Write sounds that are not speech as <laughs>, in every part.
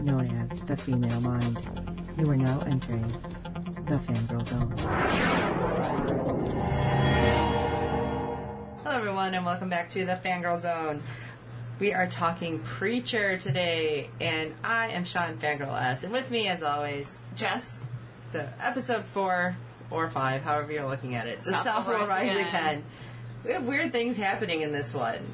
known as the female mind. You are now entering the fangirl zone. Hello, everyone, and welcome back to the Fangirl Zone. We are talking Preacher today, and I am Sean Fangirl S. And with me, as always, Jess. so episode four or five, however you're looking at it. The South South will will rise rise again. again. We have weird things happening in this one.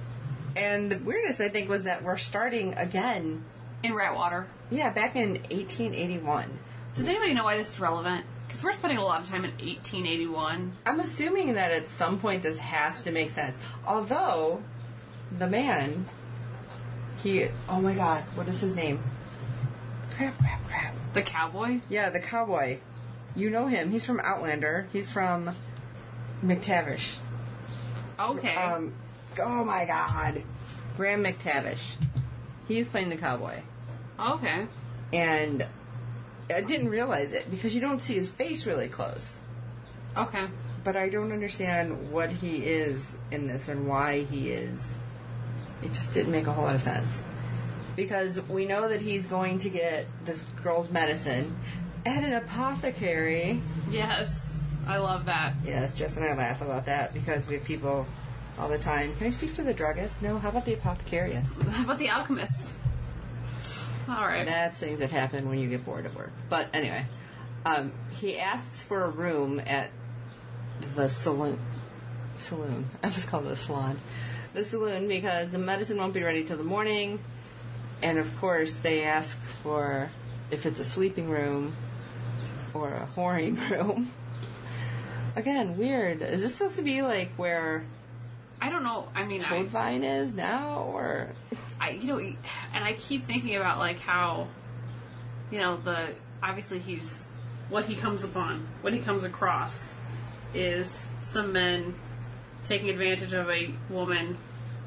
And the weirdest, I think, was that we're starting again. In Ratwater. Yeah, back in 1881. Does anybody know why this is relevant? Because we're spending a lot of time in 1881. I'm assuming that at some point this has to make sense. Although, the man, he, oh my god, what is his name? Crap, crap, crap. The cowboy? Yeah, the cowboy. You know him. He's from Outlander. He's from McTavish. Okay. Um, oh my god. Graham McTavish. He's playing the cowboy. Oh, okay. And I didn't realize it because you don't see his face really close. Okay. But I don't understand what he is in this and why he is. It just didn't make a whole lot of sense. Because we know that he's going to get this girl's medicine at an apothecary. Yes. I love that. Yes, Jess and I laugh about that because we have people all the time. Can I speak to the druggist? No, how about the apothecarius? How about the alchemist? All right. That's things that happen when you get bored at work. But anyway, um, he asks for a room at the saloon. Saloon. <laughs> I just call it a salon. The saloon because the medicine won't be ready till the morning. And of course, they ask for if it's a sleeping room or a whoring <laughs> room. Again, weird. Is this supposed to be like where I don't know. I mean, I, Toadvine is now, or I, you know, and I keep thinking about like how, you know, the obviously he's what he comes upon, what he comes across, is some men taking advantage of a woman.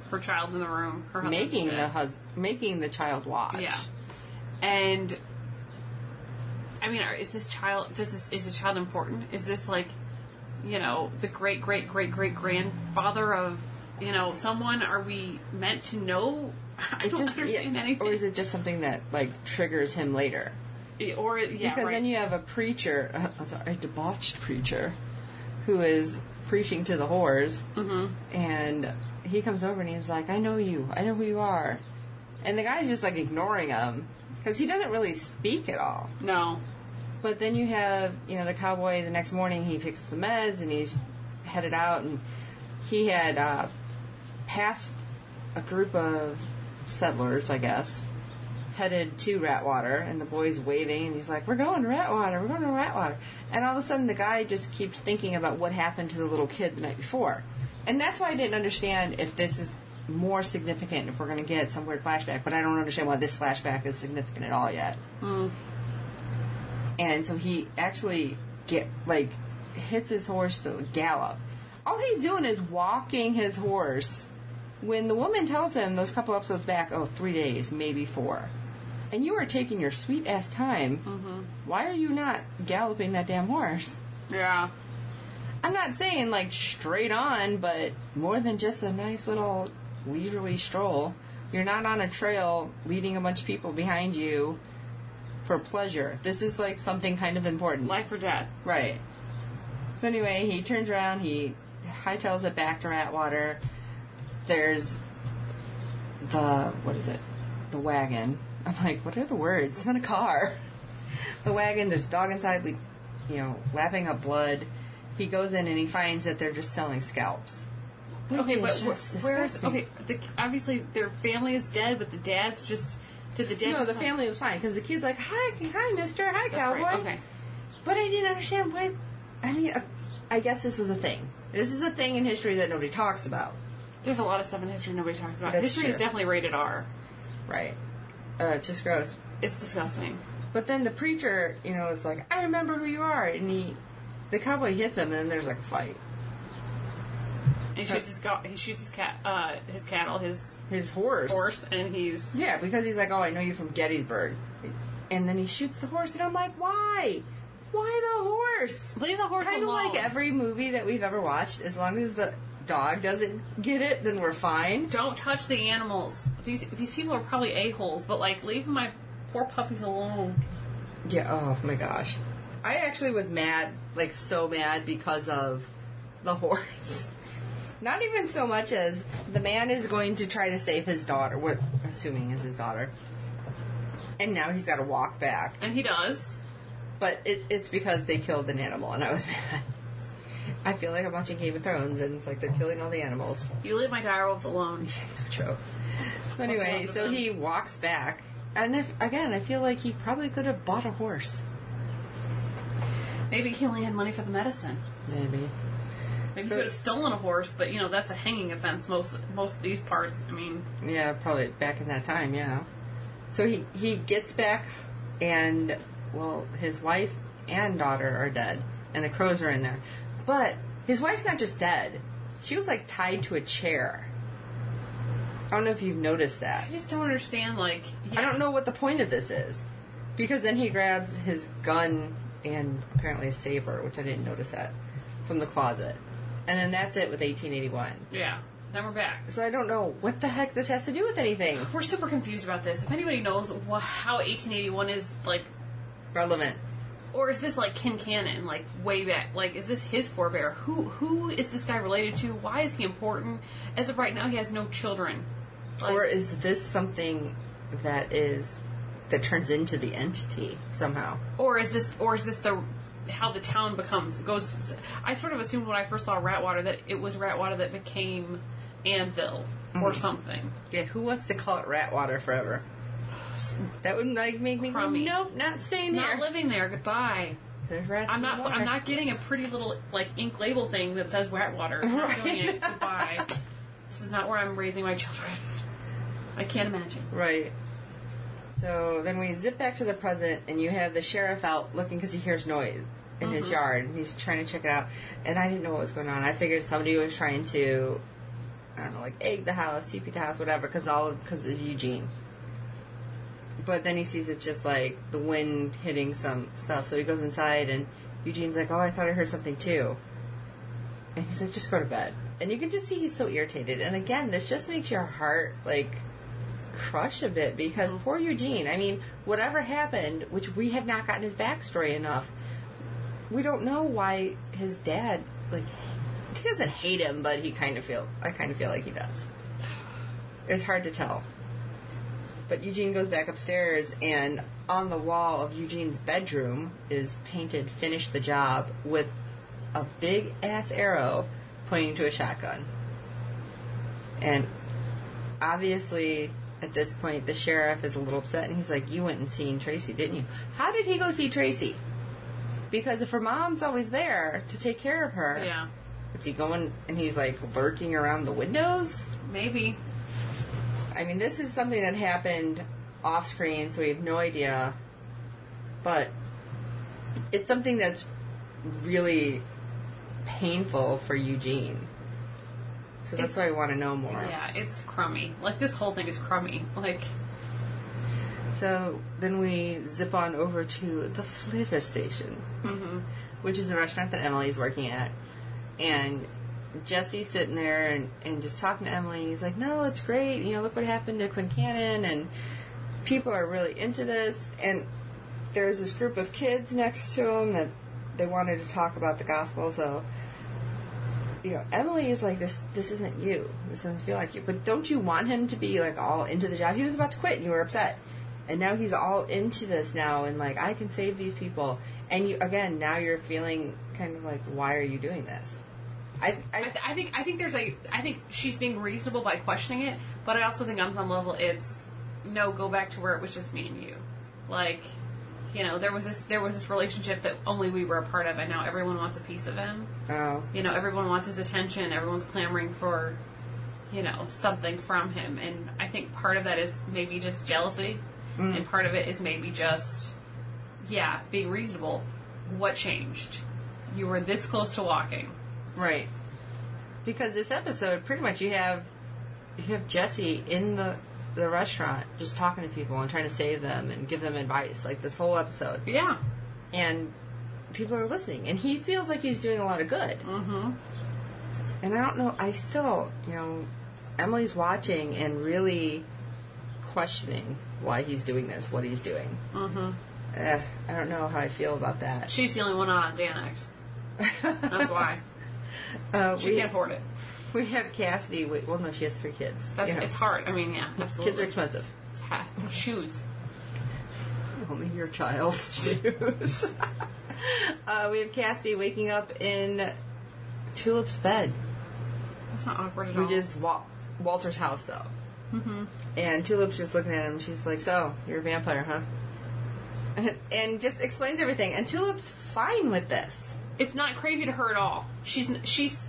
Her child's in the room. Her making the hus- making the child watch? Yeah. And I mean, is this child? Does this is this child important? Is this like, you know, the great great great great grandfather of you know someone? Are we meant to know? <laughs> I It don't just- understand yeah, anything. Or is it just something that like triggers him later? Or yeah, because right. then you have a preacher, uh, <laughs> I'm sorry, a debauched preacher, who is preaching to the whores, Mhm. and he comes over and he's like, "I know you, I know who you are," and the guy's just like ignoring him because he doesn't really speak at all. no. But then you have, you know, the cowboy. The next morning, he picks up the meds and he's headed out, and he had uh, passed a group of settlers, I guess, headed to Ratwater, and the boy's waving, and he's like, "We're going to Ratwater. We're going to Ratwater." And all of a sudden, the guy just keeps thinking about what happened to the little kid the night before, and that's why I didn't understand if this is more significant if we're going to get some weird flashback. But I don't understand why this flashback is significant at all yet mm. and so he actually get like hits his horse to gallop. All he's doing is walking his horse. When the woman tells him those couple episodes back, oh, three days, maybe four, and you are taking your sweet ass time, mm-hmm. why are you not galloping that damn horse? Yeah. I'm not saying like straight on, but more than just a nice little leisurely stroll. You're not on a trail leading a bunch of people behind you for pleasure. This is like something kind of important. Life or death. Right. So anyway, he turns around, he hightails it back to Ratwater. There's the what is it? The wagon. I'm like, what are the words? It's not a car. <laughs> The wagon. There's a dog inside, like, you know, lapping up blood. He goes in and he finds that they're just selling scalps. Which okay, is but just wh- where's disgusting. okay? The, obviously, their family is dead, but the dad's just to the dad? No, the family was fine because the kid's like, "Hi, hi, Mister, hi, That's cowboy." right. Okay. But I didn't understand what. I mean, uh, I guess this was a thing. This is a thing in history that nobody talks about. There's a lot of stuff in history nobody talks about. That's history is definitely rated R. Right. Uh, just gross. It's disgusting. But then the preacher, you know, is like, I remember who you are. And he, the cowboy hits him, and then there's like a fight. And he shoots his go- he shoots his cat uh, his cattle his His horse. horse and he's Yeah, because he's like, oh, I know you from Gettysburg. And then he shoots the horse, and I'm like, why? Why the horse? leave the horse Kind of alone. like every movie that we've ever watched. As long as the dog doesn't get it, then we're fine. Don't touch the animals. These these people are probably a holes, but like leave my poor puppies alone. Yeah. Oh my gosh. I actually was mad, like so mad because of the <laughs> horse. Not even so much as the man is going to try to save his daughter, what assuming is his daughter. And now he's got to walk back. And he does. But it, it's because they killed an animal, and I was <laughs> mad. I feel like I'm watching Game of Thrones, and it's like they're killing all the animals. You leave my direwolves alone. <laughs> no joke. So anyway, so he walks back, and if, again, I feel like he probably could have bought a horse. Maybe he only had money for the medicine. Maybe. Maybe So- he could have stolen a horse, but you know that's a hanging offense. Most most of these parts. I mean, Yeah, probably back in that time, yeah. So he he gets back, and well, his wife and daughter are dead, and the crows are in there. But his wife's not just dead; she was like tied to a chair. I don't know if you've noticed that. I just don't understand. Like, yeah, I don't know what the point of this is, because then he grabs his gun and apparently a saber, which I didn't notice that, from the closet, and then that's it with 1881. Yeah. Then we're back. So I don't know what the heck this has to do with anything We're super confused about this. If anybody knows wha- how 1881 is like, relevant. Or is this like Quincannon, like way back? Like, is this his forebear? Who who is this guy related to? Why is he important? As of right now, he has no children. Like, or is this something that is that turns into the entity somehow? or is this or is this the how the town becomes goes i sort of assumed when i first saw ratwater that it was ratwater that became Annville or mm-hmm. something Yeah, who wants to call it Ratwater forever? That would like make me go, Crummy. nope, not staying there. not here. living there goodbye There's rats. i'm in not the water. i'm not getting a pretty little like ink label thing that says ratwater i'm not doing it <laughs> goodbye this is not where i'm raising my children i can't imagine Right. So then we zip back to the present, and you have the sheriff out looking because he hears noise in his mm-hmm. yard, and he's trying to check it out. And I didn't know what was going on. I figured somebody was trying to, I don't know, like egg the house, TP the house, whatever, because all because of Eugene. But then he sees it's just like the wind hitting some stuff, so he goes inside, and Eugene's like, "Oh, I thought I heard something too." And he's like, "Just go to bed." And you can just see he's so irritated. And again, this just makes your heart like crush a bit because mm-hmm. poor Eugene. I mean, whatever happened, which we have not gotten his backstory enough, we don't know why his dad like he doesn't hate him, but he kind of feel I kind of feel like he does. It's hard to tell. But Eugene goes back upstairs, and on the wall of Eugene's bedroom is painted "Finish the job" with a big ass arrow pointing to a shotgun. And obviously, at this point, the sheriff is a little upset, and he's like, "You went and seen Tracy, didn't you? How did he go see Tracy? Because if her mom's always there to take care of her, yeah is he going and he's like lurking around the windows? maybe I mean, this is something that happened off screen, so we have no idea. But it's something that's really painful for Eugene. So that's It's- why I want to know more. yeah it's crummy like this whole thing is crummy like So then we zip on over to the Flavor Station, mm-hmm. which is a restaurant that Emily's working at. And Jesse's sitting there and, and just talking to Emily. He's like, no, it's great. You know, look what happened to Quincannon. And people are really into this. And there's this group of kids next to him that they wanted to talk about the gospel. So, you know, Emily is like, this This isn't you. This doesn't feel like you. But don't you want him to be, like, all into the job? He was about to quit and you were upset and now he's all into this now and like i can save these people and you again now you're feeling kind of like why are you doing this i, I, I, th- I think I think there's a I think she's being reasonable by questioning it, but I also think on some level it's no, go back to where it was just me and you. Like, you know, there was this there was this relationship that only we were a part of, and now everyone wants a piece of him. oh You know, everyone wants his attention. Everyone's clamoring for, you know, something from him, and I think part of that is maybe just jealousy. Mm. and part of it is maybe just, yeah, being reasonable. What changed? You were this close to walking. Right. Because this episode, pretty much, you have you have Jesse in the the restaurant just talking to people and trying to save them and give them advice, like this whole episode, Yeah. and people are listening, and he feels like he's doing a lot of good. Mm-hmm. And I don't know. I still, you know, Emily's watching and really questioning why he's doing this, what he's doing. Mm-hmm. Eh, I don't know how I feel about that. She's the only one on Xanax. <laughs> That's why. Uh, She we, can't afford it. we have Cassidy. Wait, well, no, she has three kids. That's know, it's hard. I mean, yeah, absolutely. kids are expensive. It's ha- shoes. Only your child <laughs> shoes. <laughs> uh, we have Cassidy waking up in Tulip's bed, That's not awkward at all. which is Wa- Walter's house, though. Mm-hmm. And Tulip's just looking at him. She's like, "So, you're a vampire, huh?" <laughs> And just explains everything. And Tulip's fine with this. It's not crazy to her at all. She's she's,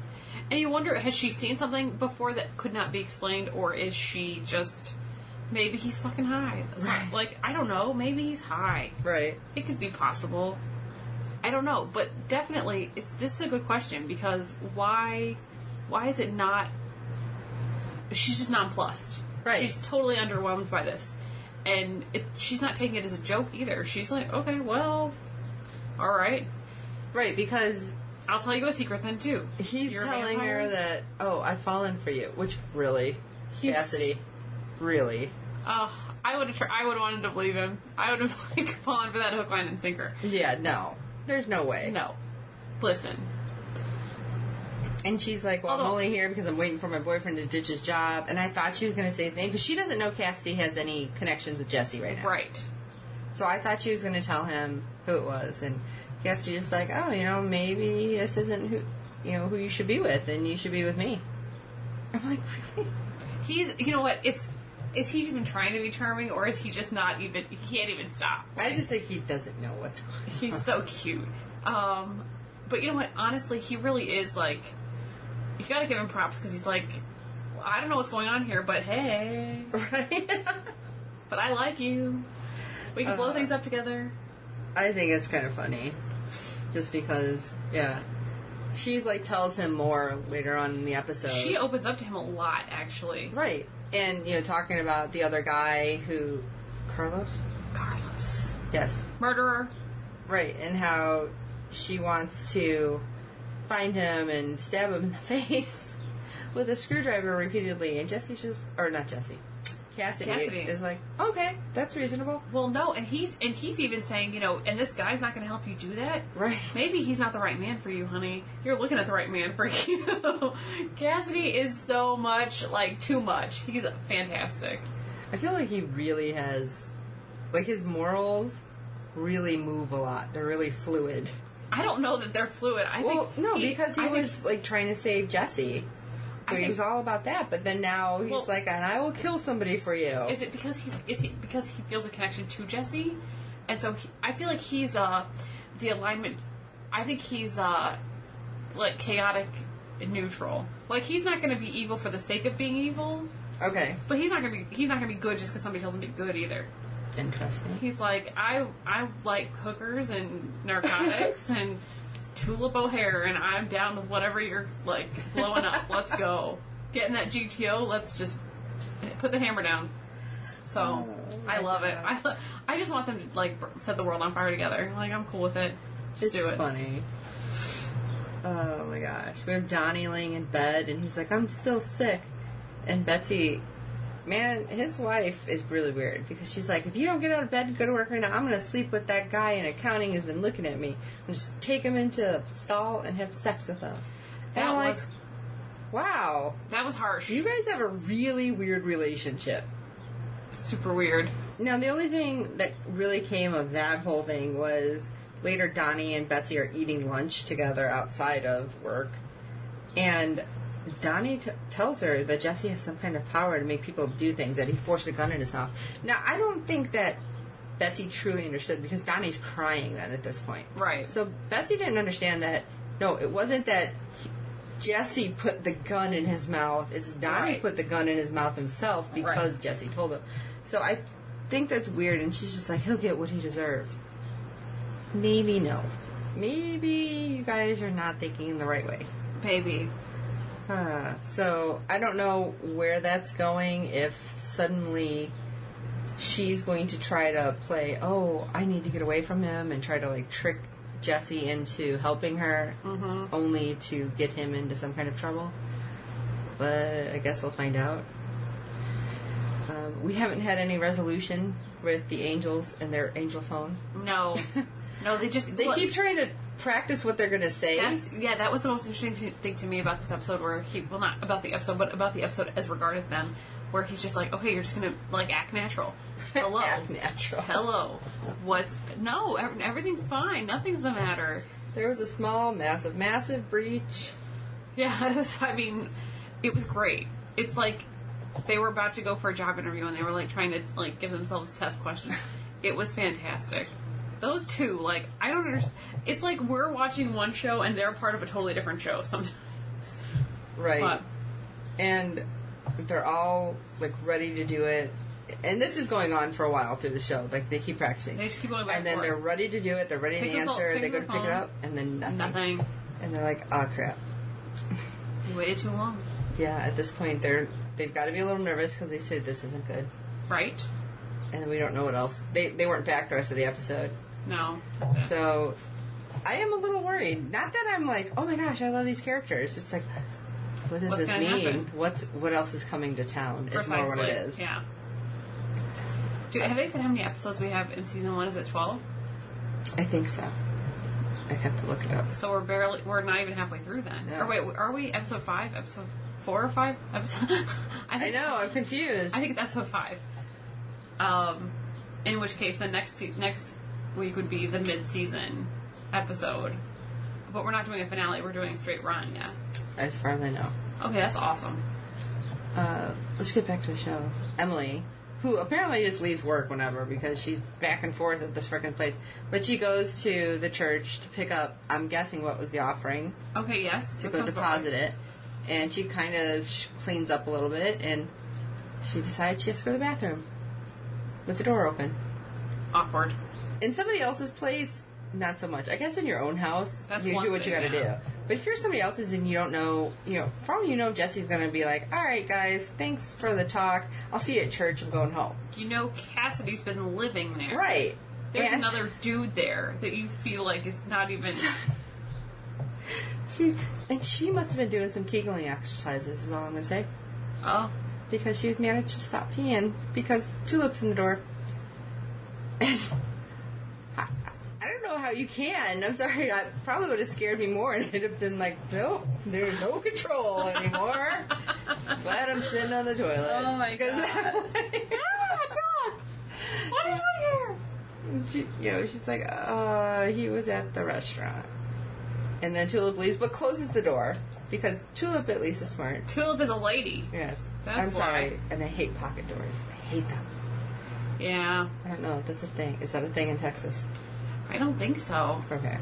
and you wonder has she seen something before that could not be explained, or is she just maybe he's fucking high? So, Right. Like I don't know. Maybe he's high. Right. It could be possible. I don't know, but definitely it's this is a good question because why why is it not she's just nonplussed. Right. She's totally underwhelmed by this. And it, she's not taking it as a joke either. She's like, okay, well, all right. Right, because I'll tell you a secret then too. he's You're a telling vampire? her that, "Oh, I've fallen for you," which really, He's- Cassidy, really, Oh, I would have. Tr- I would have wanted to believe him. I would have <laughs> like fallen for that hook, line, and sinker. yeah, no, there's no way. No, listen. And she's like, "Well, I'm Although- only here because I'm waiting for my boyfriend to ditch his job." And I thought she was going to say his name because she doesn't know Cassidy has any connections with Jesse right now. Right. So I thought she was going to tell him who it was, and Cassidy's just like, "Oh, you know, maybe this isn't who, you know, who you should be with, and you should be with me." I'm like, really? He's. You know what? It's. Is he even trying to be charming, or is he just not even? He can't even stop. I just think he doesn't know what's going on. He's so cute. Um, but you know what? Honestly, he really is like. You gotta give him props because he's like, I don't know what's going on here, but hey, right? <laughs> but I like you. We can blow Uh, things up together. I think it's kind of funny, just because, yeah. She's like tells him more later on in the episode. She opens up to him a lot, actually. right, and you know, talking about the other guy who, Carlos. Carlos, Yes, murderer. right, and how she wants to find him and stab him in the <laughs> face with a screwdriver repeatedly, and Jesse's just, or not Jesse, Cassidy, Cassidy. is like, okay, that's reasonable, Well, no, and he's and he's even saying, you know, and this guy's not going to help you do that. right? Maybe he's not the right man for you, honey. You're looking at the right man for <laughs> you. Cassidy is so much like too much. He's fantastic. I feel like he really has, like his morals really move a lot. They're really fluid. I don't know that they're fluid. I well, think no, because he I think- was like trying to save Jesse. So I he think- was all about that, but then now he's Well- like, and I will kill somebody for you. Is it because he's is he because he feels a connection to Jesse, and so he, I feel like he's uh the alignment. I think he's uh like chaotic and neutral. Like he's not going to be evil for the sake of being evil, okay, but he's not going to be he's not going to be good just because somebody tells him to be good either. interesting. He's like I I like hookers and narcotics <laughs> and Tulip O'Hare, and I'm down with whatever you're like blowing up. <laughs> Let's go. Getting that GTO. Let's just put the hammer down. So Oh, I love it. I, lo- I just want them to like set the world on fire together. Like I'm cool with it. Just it's do it. funny. Oh my gosh, we have Johnny laying in bed, and he's like, "I'm still sick," and Betsy. Man, his wife is really weird because she's like, if you don't get out of bed and go to work right now, I'm gonna sleep with that guy in accounting who's been looking at me and just take him into the stall and have sex with him. And That I'm like, was wow, that was harsh. you guys have a really weird relationship. Super weird. Now, the only thing that really came of that whole thing was later Donnie and Betsy are eating lunch together outside of work. And Donnie t- tells her that Jesse has some kind of power to make people do things, that he forced a gun in his mouth. Now, I don't think that Betsy truly understood because Donnie's crying then at this point. Right. So Betsy didn't understand that. No, it wasn't that he- Jesse put the gun in his mouth. It's Donnie Right. put the gun in his mouth himself because Right. Jesse told him. So I, think that's weird, and she's just like, he'll get what he deserves. Maybe no. Maybe you guys are not thinking the right way. Baby. Uh, so I don't know where that's going. If suddenly she's going to try to play, oh, I need to get away from him, and try to like trick Jesse into helping her, only to get him into some kind of trouble. But I guess we'll find out. Um, we haven't had any resolution with the angels and their angel phone. No. <laughs> No, they just They look, keep trying to practice what they're going to say. That's yeah. That was the most interesting th- thing to me about this episode, where he well not about the episode, but about the episode as regarded them, where he's just like, okay, you're just gonna like act natural. Hello, <laughs> Act natural. hello. What's no? Everything's fine. Nothing's the matter. There was a small, massive, massive breach. Yeah, <laughs> it was, I mean, it was great. It's like they were about to go for a job interview and they were like trying to like give themselves test questions. It was fantastic. Those two, like, I don't understand. It's like we're watching one show and they're part of a totally different show sometimes. Right. But and they're all like ready to do it. And this is going on for a while through the show. Like they keep practicing. they just keep going back and then they're ready to do it. They're ready to answer. They go to pick it up, and then nothing. Nothing. And they're like, "Oh crap!" You waited too long, Yeah. At this point, they're they've got to be a little nervous because they said this isn't good, right? and we don't know what else. They they weren't back the rest of the episode, No. So I am a little worried. Not that I'm like, "Oh my gosh, I love these characters." It's like, what does What's this gonna mean? happen? What's what else is coming to town? Is more what it is. Yeah. Do, have they said how many episodes we have in season one? Is it twelve? I think so. I'd have to look it up. So we're barely, we're not even halfway through then. No. Or wait, are we episode five? Episode four or five? <laughs> Episode. I, I think know. I'm confused. I think it's episode five. Um, in which case, the next se- next week would be the mid-season episode. But we're not doing a finale. We're doing a straight run. Yeah. as far as I know. Okay, that's awesome. Uh, let's get back to the show. Emily, who apparently just leaves work whenever because she's back and forth at this freaking place, but she goes to the church to pick up. I'm guessing what was the offering Okay. Yes. to that go sounds about deposit right. it, and she kind of sh- cleans up a little bit, and she decides she has to go to the bathroom with the door open. Awkward. In somebody else's place, not so much. I guess in your own house, That's you do what you got to yeah. do. But if you're somebody else's and you don't know, you know, for all you know, Jesse's going to be like, "All right, guys, thanks for the talk. I'll see you at church. I'm going home." You know, Cassidy's been living there. Right. There's And another dude there that you feel like is not even. <laughs> She's and she must have been doing some kegling exercises. Is all I'm going to say Oh, because she's managed to stop peeing because Tulip's in the door. And I, I don't know how you can. I'm sorry. I probably would have scared me more, and it'd have been like, nope, there's no control anymore. Glad I'm sitting on the toilet. Oh my God. Like, <laughs> ah, what are you doing here? She, you know, she's like, uh, he was at the restaurant. And then Tulip leaves, but closes the door because Tulip at least is smart. Tulip is a lady. Yes. That's I'm sorry. why. And I hate pocket doors. I hate them. Yeah, I don't know that's a thing. Is that a thing in Texas? I don't think so. Okay.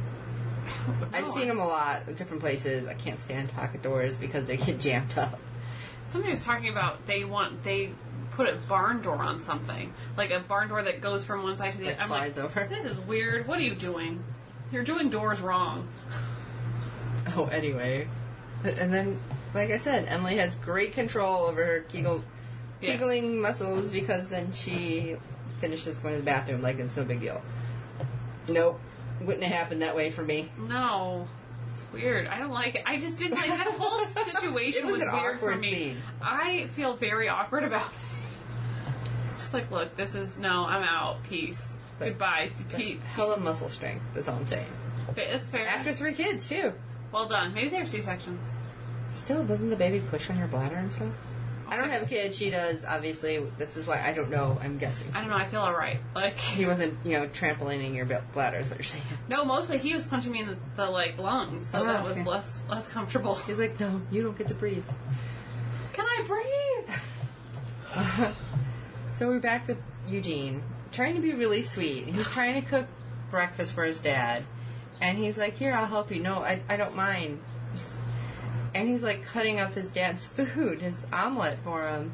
<laughs> I've seen them a lot in different places. I can't stand pocket doors because they get jammed up. Somebody was talking about they want they put a barn door on something like a barn door that goes from one side to the Like other. I'm slides like, over. This is weird. What are you doing? You're doing doors wrong. <laughs> Oh, anyway. And then, like I said, Emily has great control over her kegel, Yeah. kegling muscles because then she finishes going to the bathroom like it's no big deal. Nope. Wouldn't have happened that way for me. No. It's weird. I don't like it. I just didn't like that whole situation <laughs> It was was, an weird for awkward me. scene. I feel very awkward about it. Just like, look, this is no, I'm out. Peace. But- Goodbye. Pete. Hella muscle strength, that's all I'm saying. It's fair. After three kids, too. well done. Maybe they're C sections. Still, doesn't the baby push on your bladder and stuff? I don't have a kid. She does, obviously. This is why I don't know. I'm guessing. I don't know. I feel alright. Like, He wasn't, you know, trampolining your bladder, is what you're saying. no, mostly he was punching me in the, the like lungs, so Oh, that was okay. less less comfortable. He's like, no, you don't get to breathe. Can I breathe? <laughs> So we're back to Eugene, trying to be really sweet. He's trying to cook breakfast for his dad. And he's like, here, I'll help you. No, I, I don't mind. And he's like cutting up his dad's food, his omelet for him.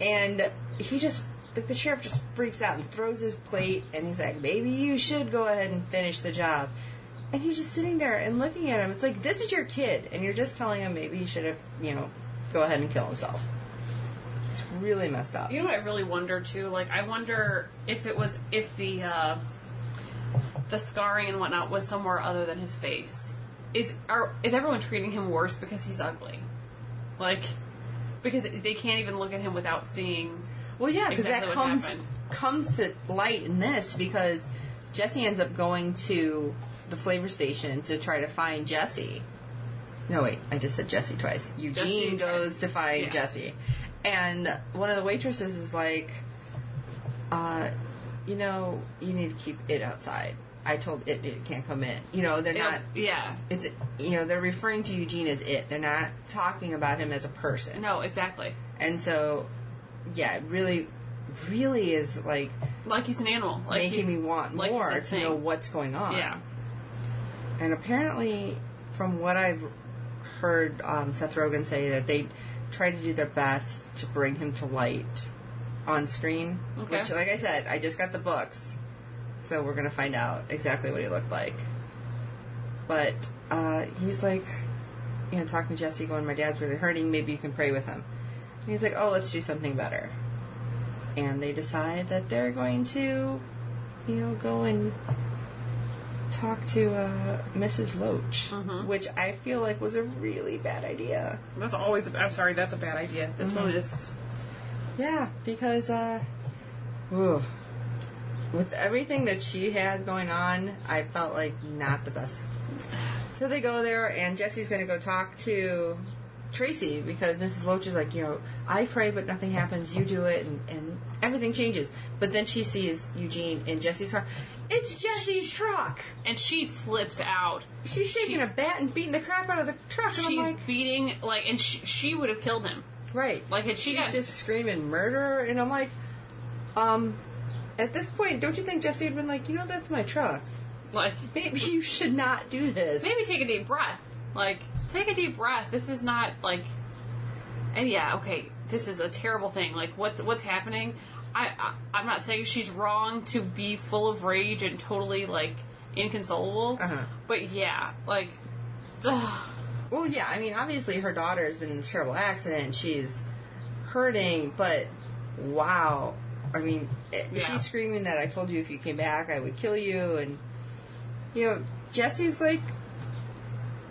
And he just like the sheriff just freaks out and throws his plate, and he's like, "Maybe you should go ahead and finish the job." And he's just sitting there and looking at him. It's like this is your kid, and you're just telling him maybe he should have, you know, go ahead and kill himself. It's really messed up. You know what I really wonder too? Like, I wonder if it was if the uh, the scarring and whatnot was somewhere other than his face. Is are is everyone treating him worse because he's ugly? Like, because they can't even look at him without seeing. Well, yeah, because exactly that comes happened. comes to light in this because Jesse ends up going to the flavor station to try to find Jesse. No, wait, I just said Jesse twice. Eugene goes twice. to find Yeah. Jesse, and one of the waitresses is like, uh, "You know, you need to keep it outside." I told it it can't come in. You know, they're It'll- not. yeah. It's you know they're referring to Eugene as it. They're not talking about him as a person. No, exactly. And so, yeah, it really, really is like Like he's an animal. Like making me want like more to know what's going on. Yeah. And apparently, from what I've heard um, Seth Rogen say, that they try to do their best to bring him to light on screen. Okay. Which, like I said, I just got the books, so we're gonna find out exactly what he looked like. But uh, he's like, you know, talking to Jesse, going, "My dad's really hurting. Maybe you can pray with him." And he's like, "Oh, let's do something better." And they decide that they're going to, you know, go and talk to uh, Mrs. Loach, Mm-hmm. which I feel like was a really bad idea. That's always. I'm sorry. That's a bad idea. This one Mm-hmm. is. Yeah, because uh, ooh, with everything that she had going on, I felt like not the best. So they go there, and Jesse's going to go talk to Tracy because Mrs. Loach is like, you know, I pray, but nothing happens. You do it, and, and everything changes. But then she sees Eugene in Jesse's car. It's Jesse's truck. And she flips out. She's shaking She- a bat and beating the crap out of the truck. And I'm She's like, beating like, and she, she would have killed him. right. Like, had she She's got- just screaming murder, and I'm like, um, at this point, don't you think Jesse had been like, you know, that's my truck. Like, <laughs> Maybe you should not do this. maybe take a deep breath. Like, take a deep breath. This is not like. And yeah, okay, this is a terrible thing. Like, what's what's happening? I, I I'm not saying she's wrong to be full of rage and totally like inconsolable. Uh-huh. But yeah, like, ugh. Well, yeah, I mean, obviously her daughter has been in a terrible accident and she's hurting, but wow. I mean, Yeah. she's screaming that I told you if you came back I would kill you, and, you know, Jesse's like,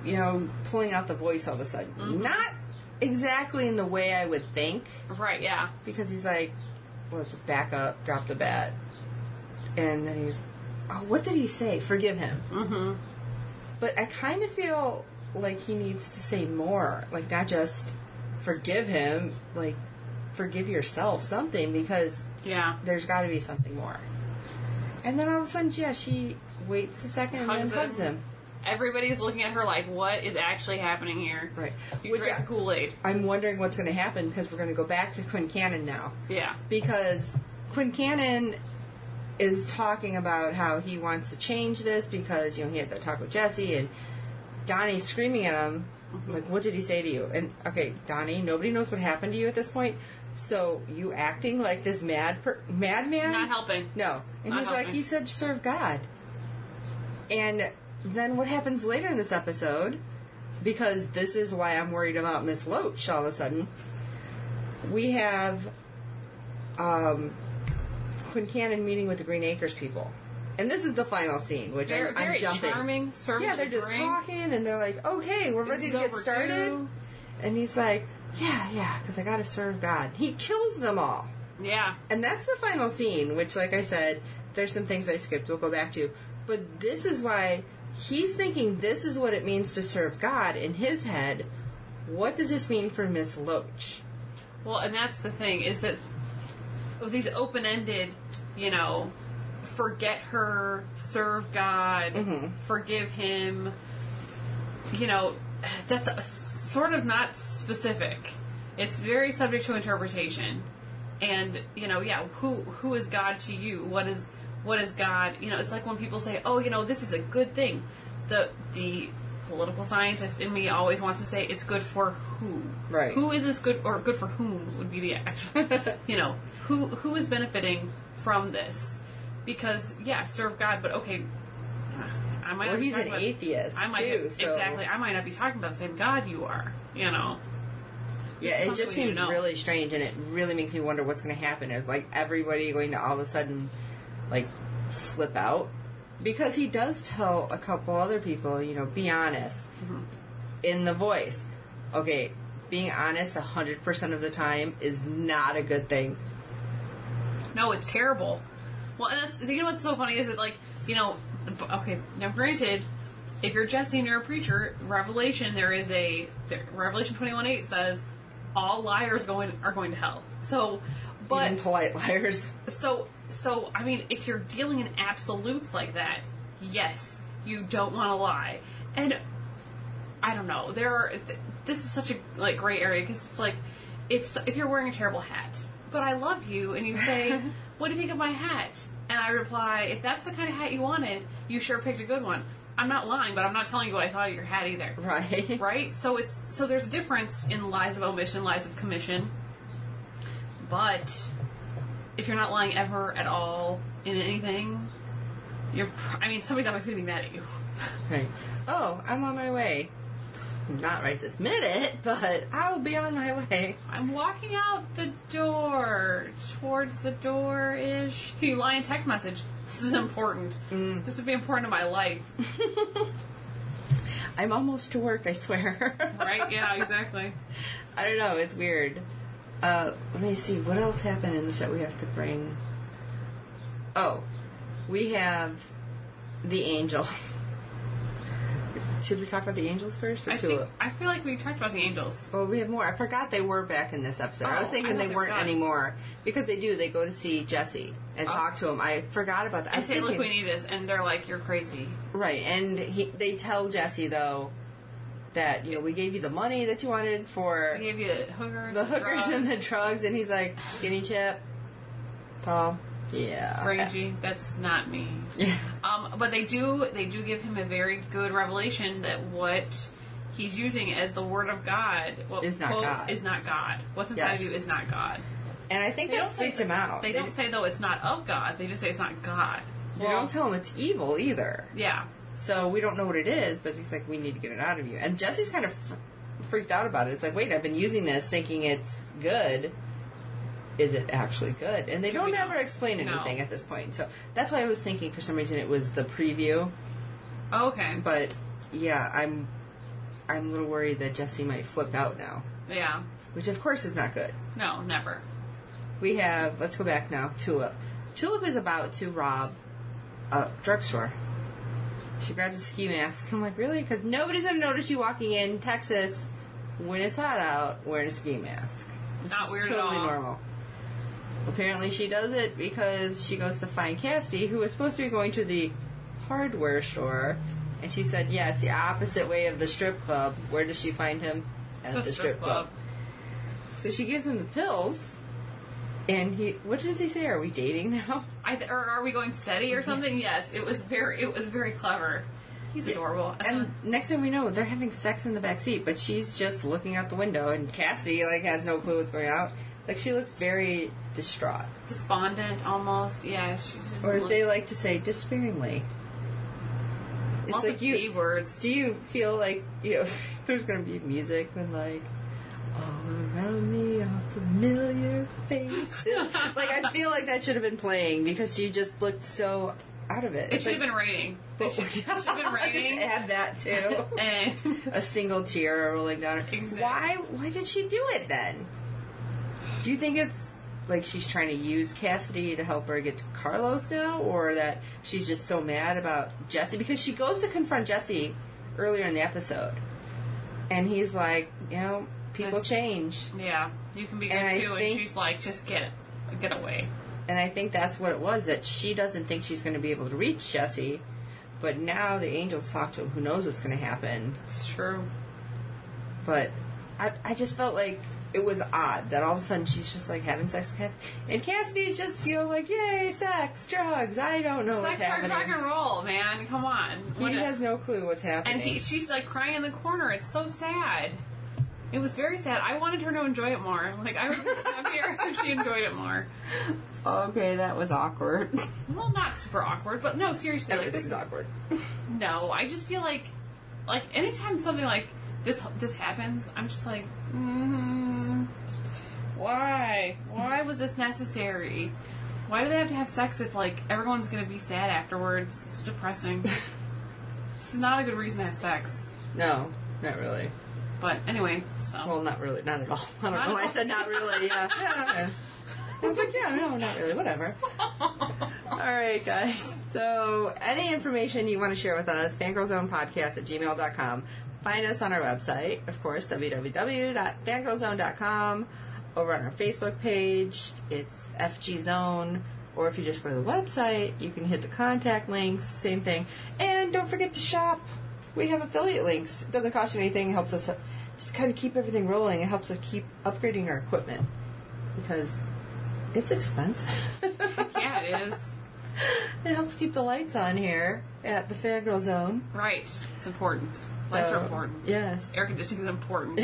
you know, pulling out the voice all of a sudden. Mm-hmm. Not exactly in the way I would think, right, yeah, because he's like, well, it's back up, drop the bat. And then he's, oh, what did he say? Forgive him. mm-hmm. But I kind of feel like he needs to say more. Like, not just forgive him, like, forgive yourself, something, because yeah. there's got to be something more. And then all of a sudden, yeah, she waits a second and then Hugs hugs him. him. Everybody's looking at her like, what is actually happening here? Right. You Which drank I, Kool Aid. I'm wondering what's going to happen because we're going to go back to Quincannon now. Yeah. because Quincannon is talking about how he wants to change this because you know he had that talk with Jesse and Donnie's screaming at him mm-hmm. like what did he say to you and okay Donnie nobody knows what happened to you at this point so you acting like this mad per- madman Not helping. no and Not he's like helping. he said serve God and then what happens later in this episode because this is why I'm worried about Miss Loach all of a sudden we have um, Quincannon meeting with the Green Acres people. And this is the final scene, which Very, I'm, very I'm jumping. charming. Serving Yeah, they're just drink. talking, and they're like, "Okay, we're ready to get started." And he's like, "Yeah, yeah, because I got to serve God." He kills them all, Yeah. and that's the final scene. Which, like I said, there's some things I skipped. We'll go back to, but this is why he's thinking this is what it means to serve God in his head. What does this mean for Miss Loach? Well, and that's the thing is that with these open-ended, you know, forget her, serve God, Mm-hmm. forgive him. You know, that's a, sort of not specific. It's very subject to interpretation. And you know, yeah, who who is God to you? What is what is God? You know, it's like when people say, "Oh, you know, this is a good thing." The the political scientist in me always wants to say it's good for who. Right. Who is this good or good for whom would be the actual, <laughs> you know, who who is benefiting from this? Because yeah, serve God, but okay, I might. Well, be he's an about- atheist I might too. So exactly. I might not be talking about the same God you are. You know. Yeah, it just seems really strange, and it really makes me wonder what's going to happen. Is like everybody going to all of a sudden, like, flip out? Because he does tell a couple other people, you know, be honest Mm-hmm. in the voice. Okay, being honest hundred percent of the time is not a good thing. No, it's terrible. Well, and that's, you know what's so funny is that like you know, okay. Now, granted, if you're Jesse and you're a preacher, Revelation there is a there, Revelation twenty one eight says all liars going are going to hell. So, but Even polite liars. so so I mean, if you're dealing in absolutes like that, yes, you don't want to lie. And I don't know. There are. Th- this is such a like gray area because it's like if so- if you're wearing a terrible hat, but I love you, and you say, <laughs> "What do you think of my hat?" And I reply, "If that's the kind of hat you wanted, you sure picked a good one." I'm not lying, but I'm not telling you what I thought of your hat either. Right. <laughs> Right? So it's so there's a difference in lies of omission, lies of commission. But if you're not lying ever at all in anything, you're. I mean, somebody's always going to be mad at you. <laughs> Right. Oh, I'm on my way. Not right this minute, but I'll be on my way. I'm walking out the door, towards the door ish. Can you lie in text message? This is important. This would be important in my life, <laughs> I'm almost to work, I swear. <laughs> right? yeah, exactly. I don't know. It's weird. Uh, let me see. What else happened in this that we have to bring? Oh, we have the angel. <laughs> Should we talk about the angels first or I Tulip? think I feel like we talked about the angels. Well, we have more. I forgot they were back in this episode. I was Oh, thinking I they weren't were done. anymore because they do. They go to see Jesse and Oh. talk to him. I forgot about that. I say, "Look, we need this," and they're like, "You're crazy." Right, and he, they tell Jesse though that you know we gave you the money that you wanted for I gave you the hookers, the hookers drugs, and the drugs, and he's like skinny chip, tall, yeah, rangy. That's not me. yeah, Um, but they do they do give him a very good revelation that what he's using as the word of God what Is not quotes God. is not God. What's inside Yes. of you is not God. and I think They that don't say freaked him out. They don't say though it's not of God. They just say it's not God. they Well, don't tell him it's evil either. Yeah, So we don't know what it is, but he's like, we need to get it out of you. And Jesse's kind of fr- freaked out about it. It's like, wait, I've been using this thinking it's good. Is it actually good? And they don't be ever explain No. anything at this point. So that's why I was thinking for some reason it was the preview. Oh, okay, But yeah, I'm I'm a little worried that Jesse might flip out now, yeah, which of course is not good. no, never. We have let's go back now. Tulip. Tulip is about to rob a drugstore. She grabs a ski mask. I'm like, really? Because nobody's gonna notice you walking in Texas when it's hot out wearing a ski mask. This Not weird at all. totally normal. Apparently, she does it because she goes to find Cassidy, who was supposed to be going to the hardware store, and she said, "Yeah, it's the opposite way of the strip club." Where does she find him? At the, strip club. So she gives him the pills, and he. What does he say? Are we dating now? <laughs> I th- or are we going steady or something? Yes, it was very it was very clever. He's adorable. <laughs> And next thing we know, they're having sex in the back seat, but she's just looking out the window, and Cassidy like has no clue what's going on. Like she looks very distraught, despondent almost. Yeah, she's or as they like to say, despairingly. It's lots like you. D words. Do you feel like you know <laughs> there's gonna be music with like all around me are familiar faces? <laughs> like I feel like that should have been playing because she just looked so out of it. It should have been raining. <laughs> Oh it should, should have been raining. Add that too. and A single tear rolling down her. Exactly. Why? Why did she do it then? Do you think it's like she's trying to use Cassidy to help her get to Carlos now, or that she's just so mad about Jesse because she goes to confront Jesse earlier in the episode, and he's like, you know, people That's- change, yeah, you can be good And too. And she's like, just get get away. and I think that's what it was that she doesn't think she's going to be able to reach Jesse, but now the angels talk to him. Who knows what's going to happen? It's true. But I, I just felt like it was odd that all of a sudden she's just like having sex with Cassidy. And Cassidy's just, you know, like, yay, sex, drugs, I don't know Sex, what's drugs, rock happening. and roll, man. Come on. He What a- has no clue what's happening. and he, she's like crying in the corner. It's so sad. It was very sad. I wanted her to enjoy it more. Like I would be happier if she enjoyed it more. Okay, that was awkward. Well, not super awkward, but no, seriously, like this Everything's is awkward. no. I just feel like, like anytime something like this this happens, I'm just like, mm, why? Why was this necessary? Why do they have to have sex if like everyone's gonna be sad afterwards? It's depressing. <laughs> this is not a good reason to have sex. No, not really. But anyway, so Well, not really, not at all. <laughs> I don't Not know why I said not really. Yeah. <laughs> yeah. I was like, yeah, no, not really. Whatever. All right, guys. So, any information you want to share with us, fangirlzonepodcast at gmail.com. Find us on our website, of course, www.fangirlzone.com. Over on our Facebook page, it's FG Zone. Or if you just go to the website, you can hit the contact links, same thing. And don't forget to shop. We have affiliate links. It doesn't cost you anything, it helps us uh, just kind of keep everything rolling. It helps us keep upgrading our equipment because it's expensive. <laughs> yeah, it is It helps keep the lights on here at the Fangirl Zone. right. It's important. Lights So, are important. Yes. Air conditioning is important.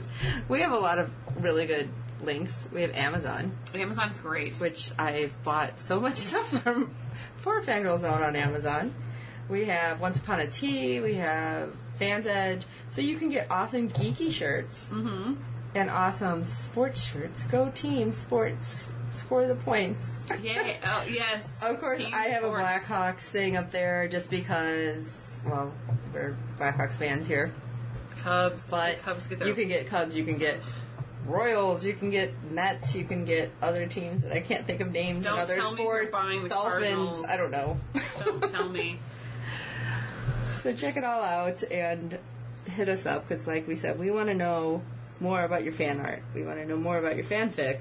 <laughs> we have a lot of really good links. We have Amazon, Amazon's great. which I've bought so much <laughs> stuff from for Fangirl Zone on Amazon. We have Once Upon a Tea. We have Fans Edge. So you can get awesome geeky shirts mm-hmm. and awesome sports shirts. Go team sports. Score the points. Yeah. <laughs> Oh, yes. Of course, Team I have sports. a Blackhawks thing up there just because, well, we're Blackhawks fans here. Cubs. But the Cubs get their. you can get Cubs, you can get Royals, you can get Mets, you can get other teams that I can't think of names Don't in other sports. Dolphins, Cardinals. I don't know. Don't tell me. <laughs> so check it all out and hit us up because, like we said, we want to know more about your fan art. We want to know more about your fanfic.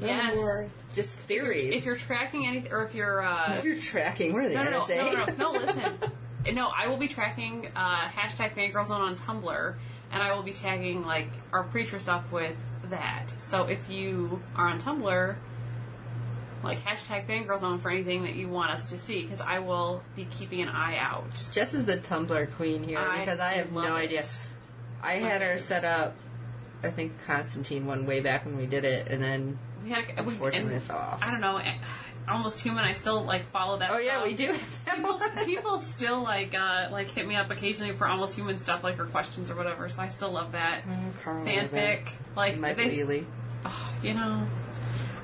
Yes. more just theories. If you're tracking anything, or if you're. Uh, <laughs> If you're tracking, what are they no, no, going to no, say? no, no, no, <laughs> listen. No, I will be tracking uh, hashtag fangirlzone on Tumblr, and I will be tagging like our preacher stuff with that. So if you are on Tumblr, like hashtag fangirlzone for anything that you want us to see, because I will be keeping an eye out. Jess is the Tumblr queen here I because I have no it. idea. I had her set up. I think Constantine one way back when we did it, and then We had, we, unfortunately and it fell off. I don't know. Almost human. I still like follow that. Oh yeah, we do. people, <laughs> people still like uh, like hit me up occasionally for almost human stuff like her questions or whatever so i still love that Carl fanfic like Mike they, oh, you know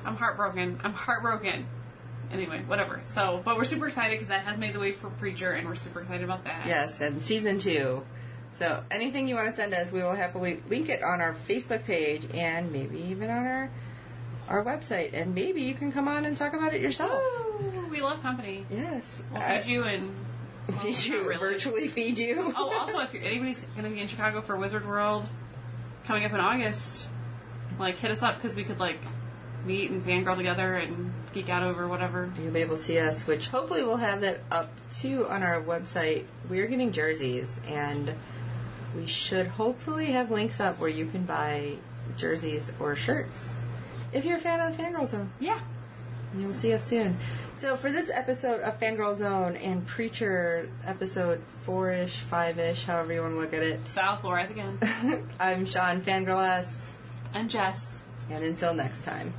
i'm heartbroken i'm heartbroken anyway whatever so but we're super excited because that has made the way for preacher and we're super excited about that Yes, and season two. So anything you want to send us, we will happily link it on our Facebook page and maybe even on our our website. And maybe you can come on and talk about it yourself. Woo, we love company Yes, we'll I- feed you and <laughs> well, feed you, really. virtually feed you. <laughs> oh also if you're, anybody's going to be in chicago for wizard world coming up in august like hit us up because we could like meet and fangirl together and geek out over whatever You'll be able to see us, which hopefully we'll have that up too on our website. We're getting jerseys, and we should hopefully have links up where you can buy jerseys or shirts. If you're a fan of the Fangirl Zone, yeah you'll see us soon. So for this episode of Fangirl Zone and Preacher episode four ish, five ish, however you want to look at it, South rise again. <laughs> I'm Sean Fangirl S, and Jess. and until next time.